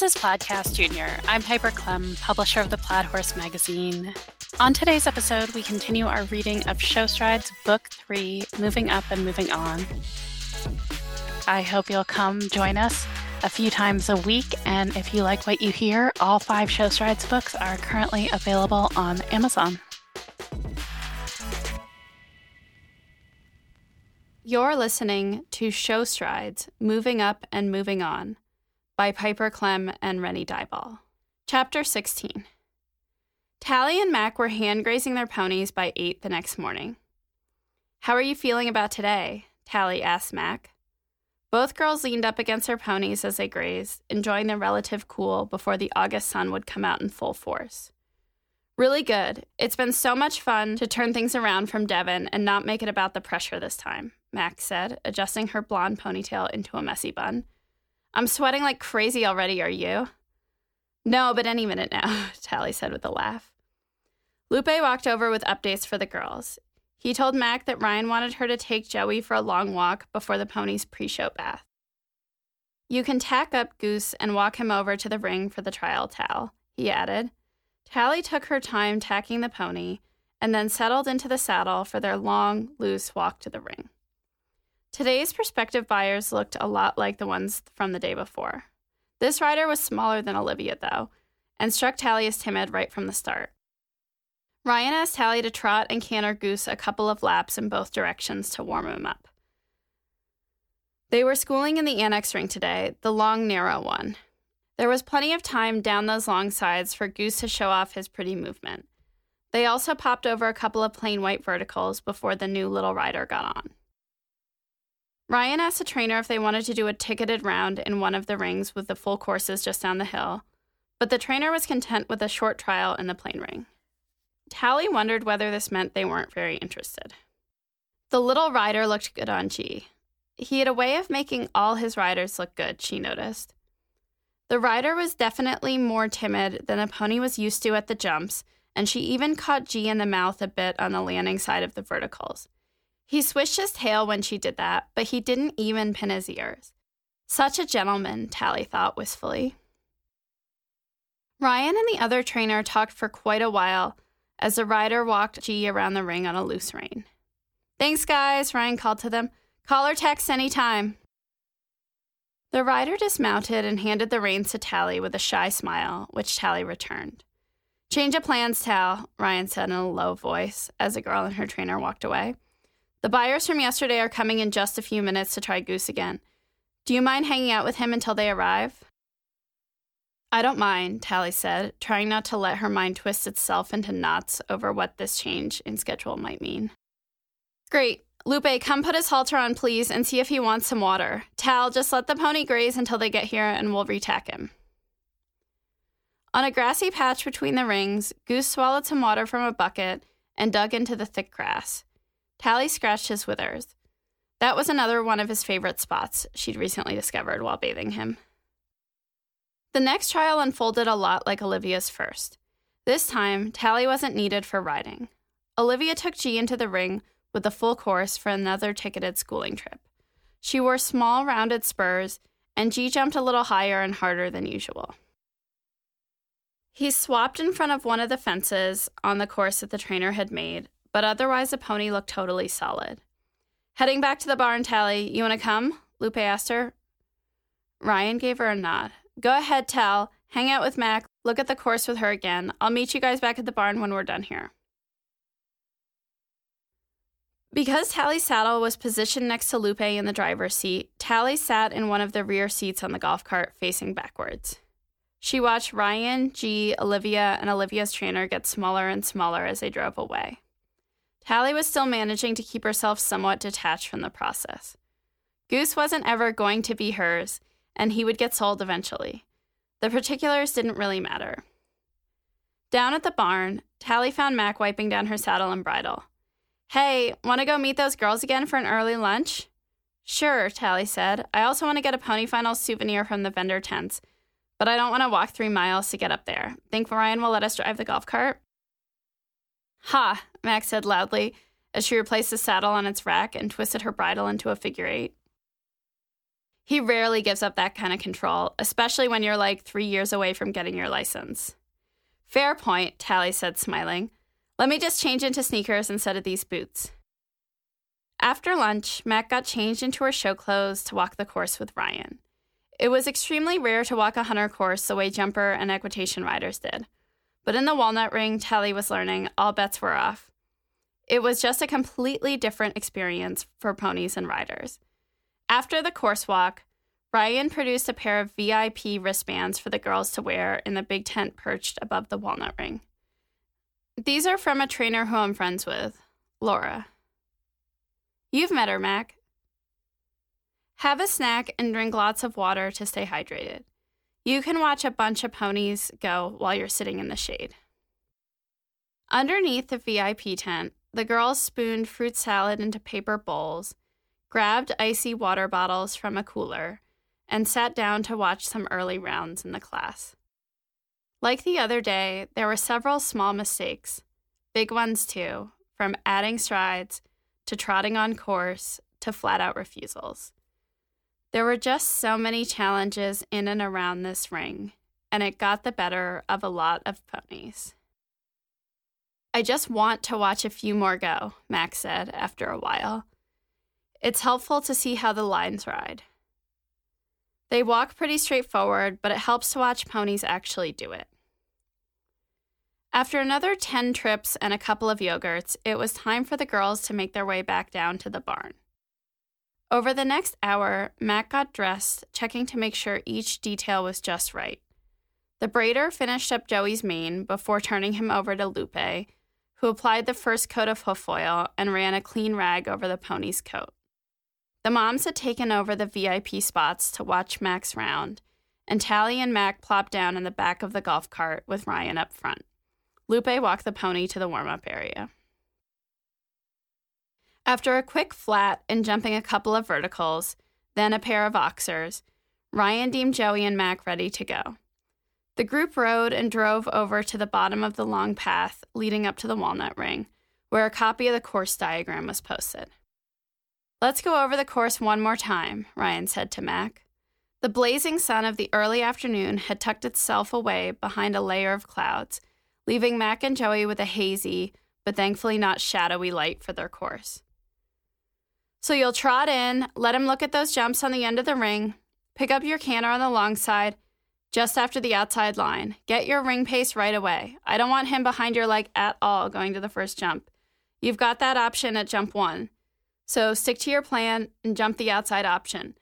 This is Plaidcast Junior. I'm Piper Klemm, publisher of the Plaid Horse magazine. On today's episode, we continue our reading of Show Strides Book 3 Moving Up and Moving On. I hope you'll come join us a few times a week, and if you like what you hear, all five Show Strides books are currently available on Amazon. You're listening to Show Strides Moving Up and Moving On by Piper Klemm and Rennie Dyball. Chapter 16 Tally and Mac were hand grazing their ponies by 8 the next morning. How are you feeling about today? Tally asked Mac. Both girls leaned up against their ponies as they grazed, enjoying the relative cool before the August sun would come out in full force. Really good. It's been so much fun to turn things around from Devon and not make it about the pressure this time, Mac said, adjusting her blonde ponytail into a messy bun. I'm sweating like crazy already, are you? No, but any minute now, Tally said with a laugh. Lupe walked over with updates for the girls. He told Mac that Ryan wanted her to take Joey for a long walk before the pony's pre show bath. You can tack up Goose and walk him over to the ring for the trial towel, he added. Tally took her time tacking the pony and then settled into the saddle for their long, loose walk to the ring. Today's prospective buyers looked a lot like the ones from the day before. This rider was smaller than Olivia, though, and struck Tally as timid right from the start. Ryan asked Tally to trot and canter Goose a couple of laps in both directions to warm him up. They were schooling in the annex ring today, the long, narrow one. There was plenty of time down those long sides for Goose to show off his pretty movement. They also popped over a couple of plain white verticals before the new little rider got on. Ryan asked the trainer if they wanted to do a ticketed round in one of the rings with the full courses just down the hill, but the trainer was content with a short trial in the plain ring. Tally wondered whether this meant they weren't very interested. The little rider looked good on G. He had a way of making all his riders look good, she noticed. The rider was definitely more timid than the pony was used to at the jumps, and she even caught G in the mouth a bit on the landing side of the verticals. He swished his tail when she did that, but he didn't even pin his ears. Such a gentleman, Tally thought wistfully. Ryan and the other trainer talked for quite a while as the rider walked G around the ring on a loose rein. Thanks, guys, Ryan called to them. Call or text anytime. The rider dismounted and handed the reins to Tally with a shy smile, which Tally returned. Change of plans, Tal, Ryan said in a low voice as the girl and her trainer walked away. The buyers from yesterday are coming in just a few minutes to try Goose again. Do you mind hanging out with him until they arrive? I don't mind, Tally said, trying not to let her mind twist itself into knots over what this change in schedule might mean. Great. Lupe, come put his halter on, please, and see if he wants some water. Tal, just let the pony graze until they get here and we'll retack him. On a grassy patch between the rings, Goose swallowed some water from a bucket and dug into the thick grass. Tally scratched his withers. That was another one of his favorite spots she'd recently discovered while bathing him. The next trial unfolded a lot like Olivia's first. This time, Tally wasn't needed for riding. Olivia took G into the ring with the full course for another ticketed schooling trip. She wore small, rounded spurs, and G jumped a little higher and harder than usual. He swapped in front of one of the fences on the course that the trainer had made, but otherwise the pony looked totally solid. Heading back to the barn, Tally, you want to come? Lupe asked her. Ryan gave her a nod. Go ahead, Tal. Hang out with Mac. Look at the course with her again. I'll meet you guys back at the barn when we're done here. Because Tally's saddle was positioned next to Lupe in the driver's seat, Tally sat in one of the rear seats on the golf cart facing backwards. She watched Ryan, G, Olivia, and Olivia's trainer get smaller and smaller as they drove away. Tally was still managing to keep herself somewhat detached from the process. Goose wasn't ever going to be hers, and he would get sold eventually. The particulars didn't really matter. Down at the barn, Tally found Mac wiping down her saddle and bridle. Hey, want to go meet those girls again for an early lunch? Sure, Tally said. I also want to get a pony final souvenir from the vendor tents, but I don't want to walk three miles to get up there. Think Ryan will let us drive the golf cart? Ha, Mac said loudly as she replaced the saddle on its rack and twisted her bridle into a figure eight. He rarely gives up that kind of control, especially when you're like three years away from getting your license. Fair point, Tally said, smiling. Let me just change into sneakers instead of these boots. After lunch, Mac got changed into her show clothes to walk the course with Ryan. It was extremely rare to walk a hunter course the way jumper and equitation riders did. But in the walnut ring, Tally was learning all bets were off. It was just a completely different experience for ponies and riders. After the course walk, Ryan produced a pair of VIP wristbands for the girls to wear in the big tent perched above the walnut ring. These are from a trainer who I'm friends with, Laura. You've met her, Mac. Have a snack and drink lots of water to stay hydrated. You can watch a bunch of ponies go while you're sitting in the shade. Underneath the VIP tent, the girls spooned fruit salad into paper bowls grabbed icy water bottles from a cooler, and sat down to watch some early rounds in the class. Like the other day, there were several small mistakes, big ones too, from adding strides to trotting on course to flat out refusals. There were just so many challenges in and around this ring, and it got the better of a lot of ponies. I just want to watch a few more go, Mac said after a while. It's helpful to see how the lines ride. They walk pretty straightforward, but it helps to watch ponies actually do it. After another 10 trips and a couple of yogurts, it was time for the girls to make their way back down to the barn. Over the next hour, Mac got dressed, checking to make sure each detail was just right. The braider finished up Joey's mane before turning him over to Lupe, who applied the first coat of hoof oil and ran a clean rag over the pony's coat. The moms had taken over the VIP spots to watch Mac's round, and Tally and Mac plopped down in the back of the golf cart with Ryan up front. Lupe walked the pony to the warm up area. After a quick flat and jumping a couple of verticals, then a pair of oxers, Ryan deemed Joey and Mac ready to go. The group rode and drove over to the bottom of the long path leading up to the walnut ring, where a copy of the course diagram was posted. Let's go over the course one more time, Ryan said to Mac. The blazing sun of the early afternoon had tucked itself away behind a layer of clouds, leaving Mac and Joey with a hazy, but thankfully not shadowy light for their course. So you'll trot in, let him look at those jumps on the end of the ring, pick up your canter on the long side, just after the outside line. Get your ring pace right away. I don't want him behind your leg at all going to the first jump. You've got that option at jump one. So stick to your plan and jump the outside option.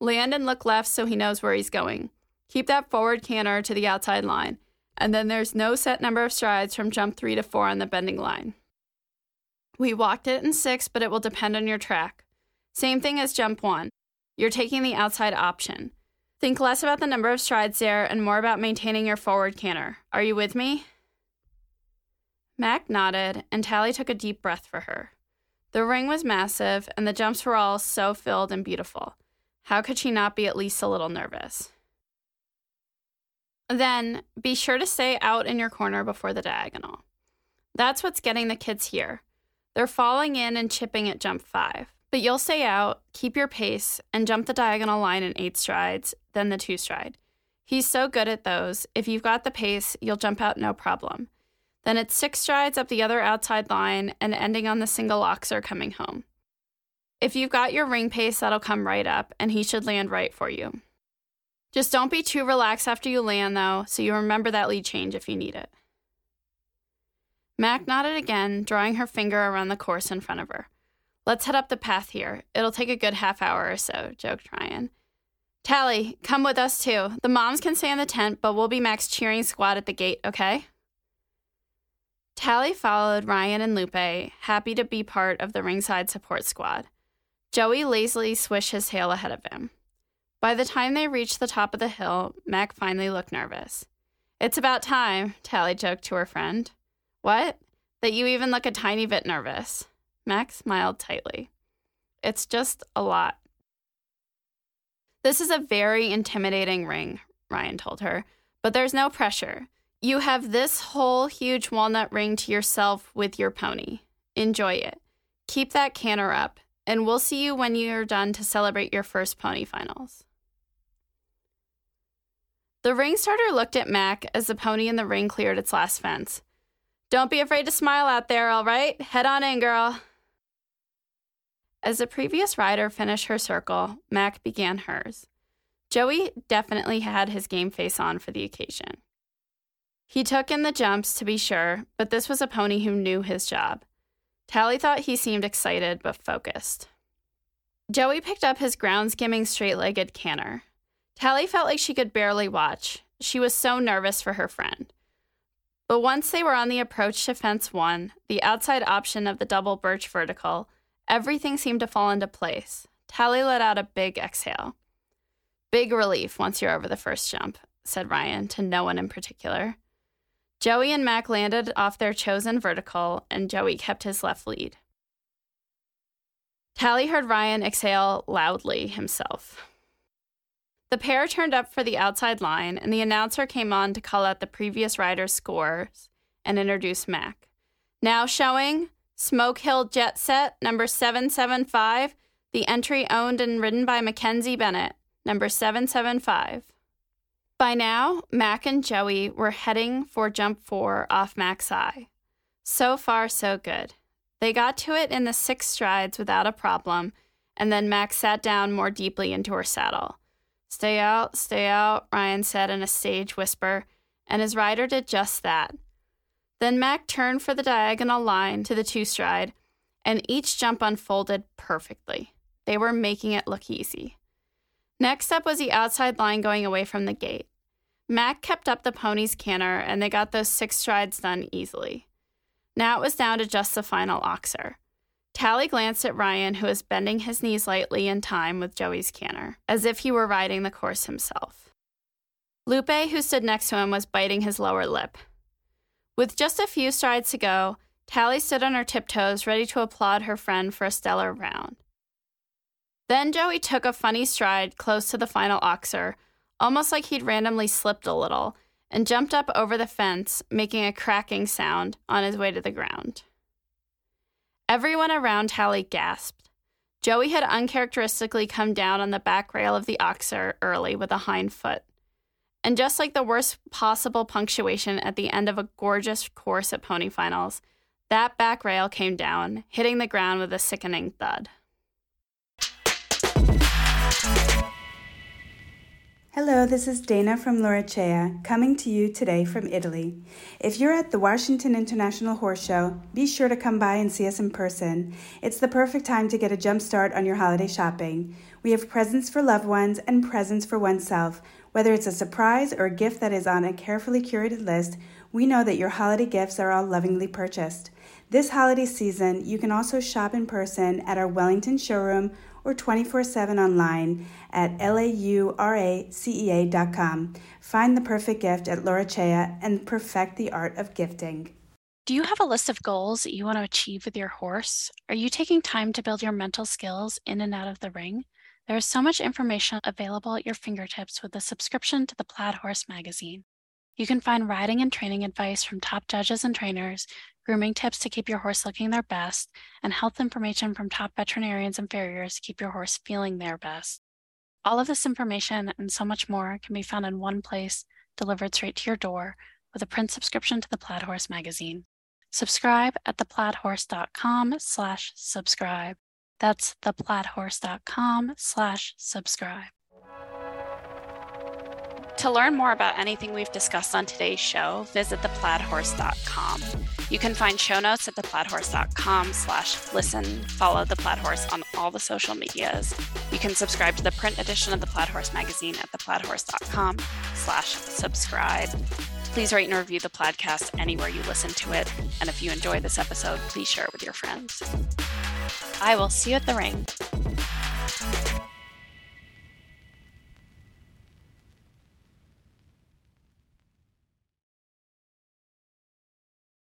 Land and look left so he knows where he's going. Keep that forward canter to the outside line. And then there's no set number of strides from jump three to four on the bending line. We walked it in six, but it will depend on your track. Same thing as jump one. You're taking the outside option. Think less about the number of strides there and more about maintaining your forward canter. Are you with me? Mac nodded, and Tally took a deep breath for her. The ring was massive, and the jumps were all so filled and beautiful. How could she not be at least a little nervous? Then, be sure to stay out in your corner before the diagonal. That's what's getting the kids here. They're falling in and chipping at jump five. But you'll stay out, keep your pace, and jump the diagonal line in eight strides, then the two stride. He's so good at those. If you've got the pace, you'll jump out no problem. Then it's six strides up the other outside line and ending on the single oxer coming home. If you've got your ring pace, that'll come right up, and he should land right for you. Just don't be too relaxed after you land, though, so you remember that lead change if you need it. Mac nodded again, drawing her finger around the course in front of her. Let's head up the path here. It'll take a good half hour or so, joked Ryan. Tally, come with us too. The moms can stay in the tent, but we'll be Mac's cheering squad at the gate, okay? Tally followed Ryan and Lupe, happy to be part of the ringside support squad. Joey lazily swished his tail ahead of him. By the time they reached the top of the hill, Mac finally looked nervous. It's about time, Tally joked to her friend. What? That you even look a tiny bit nervous. Mac smiled tightly. It's just a lot. This is a very intimidating ring, Ryan told her, but there's no pressure. You have this whole huge walnut ring to yourself with your pony. Enjoy it. Keep that canter up, and we'll see you when you're done to celebrate your first pony finals. The ring starter looked at Mac as the pony in the ring cleared its last fence. Don't be afraid to smile out there, all right? Head on in, girl. As the previous rider finished her circle, Mac began hers. Joey definitely had his game face on for the occasion. He took in the jumps to be sure, but this was a pony who knew his job. Tally thought he seemed excited but focused. Joey picked up his ground skimming straight legged canter. Tally felt like she could barely watch. She was so nervous for her friend. But once they were on the approach to fence one, the outside option of the double birch vertical, everything seemed to fall into place. Tally let out a big exhale. Big relief once you're over the first jump, said Ryan to no one in particular. Joey and Mac landed off their chosen vertical, and Joey kept his left lead. Tally heard Ryan exhale loudly himself. The pair turned up for the outside line, and the announcer came on to call out the previous rider's scores and introduce Mac. Now showing Smoke Hill Jet Set, number 775, the entry owned and ridden by Mackenzie Bennett, number 775. By now, Mac and Joey were heading for jump four off Mac's eye. So far, so good. They got to it in the six strides without a problem, and then Mac sat down more deeply into her saddle. Stay out, stay out, Ryan said in a stage whisper, and his rider did just that. Then Mac turned for the diagonal line to the two stride, and each jump unfolded perfectly. They were making it look easy. Next up was the outside line going away from the gate. Mac kept up the pony's canter, and they got those six strides done easily. Now it was down to just the final oxer. Tally glanced at Ryan, who was bending his knees lightly in time with Joey's canter, as if he were riding the course himself. Lupe, who stood next to him, was biting his lower lip. With just a few strides to go, Tally stood on her tiptoes, ready to applaud her friend for a stellar round. Then Joey took a funny stride close to the final oxer, almost like he'd randomly slipped a little, and jumped up over the fence, making a cracking sound on his way to the ground. Everyone around Tally gasped. Joey had uncharacteristically come down on the back rail of the oxer early with a hind foot. And just like the worst possible punctuation at the end of a gorgeous course at pony finals, that back rail came down, hitting the ground with a sickening thud. Hello, this is Dana from Lauracea, coming to you today from Italy. If you're at the Washington International Horse Show, be sure to come by and see us in person. It's the perfect time to get a jump start on your holiday shopping. We have presents for loved ones and presents for oneself. Whether it's a surprise or a gift that is on a carefully curated list, we know that your holiday gifts are all lovingly purchased. This holiday season, you can also shop in person at our Wellington showroom or 24 7 online at lauracea.com. Find the perfect gift at Lauracea and perfect the art of gifting. Do you have a list of goals that you want to achieve with your horse? Are you taking time to build your mental skills in and out of the ring? There is so much information available at your fingertips with a subscription to the Plaid Horse magazine. You can find riding and training advice from top judges and trainers, grooming tips to keep your horse looking their best, and health information from top veterinarians and farriers to keep your horse feeling their best. All of this information and so much more can be found in one place, delivered straight to your door, with a print subscription to the Plaid Horse magazine. Subscribe at theplaidhorse.com slash subscribe. That's theplaidhorse.com slash subscribe. To learn more about anything we've discussed on today's show, visit theplaidhorse.com. You can find show notes at theplaidhorse.com slash listen. Follow The Plaid Horse on all the social medias. You can subscribe to the print edition of The Plaid Horse magazine at theplaidhorse.com slash subscribe. Please rate and review the Plaidcast anywhere you listen to it. And if you enjoy this episode, please share it with your friends. I will see you at the ring.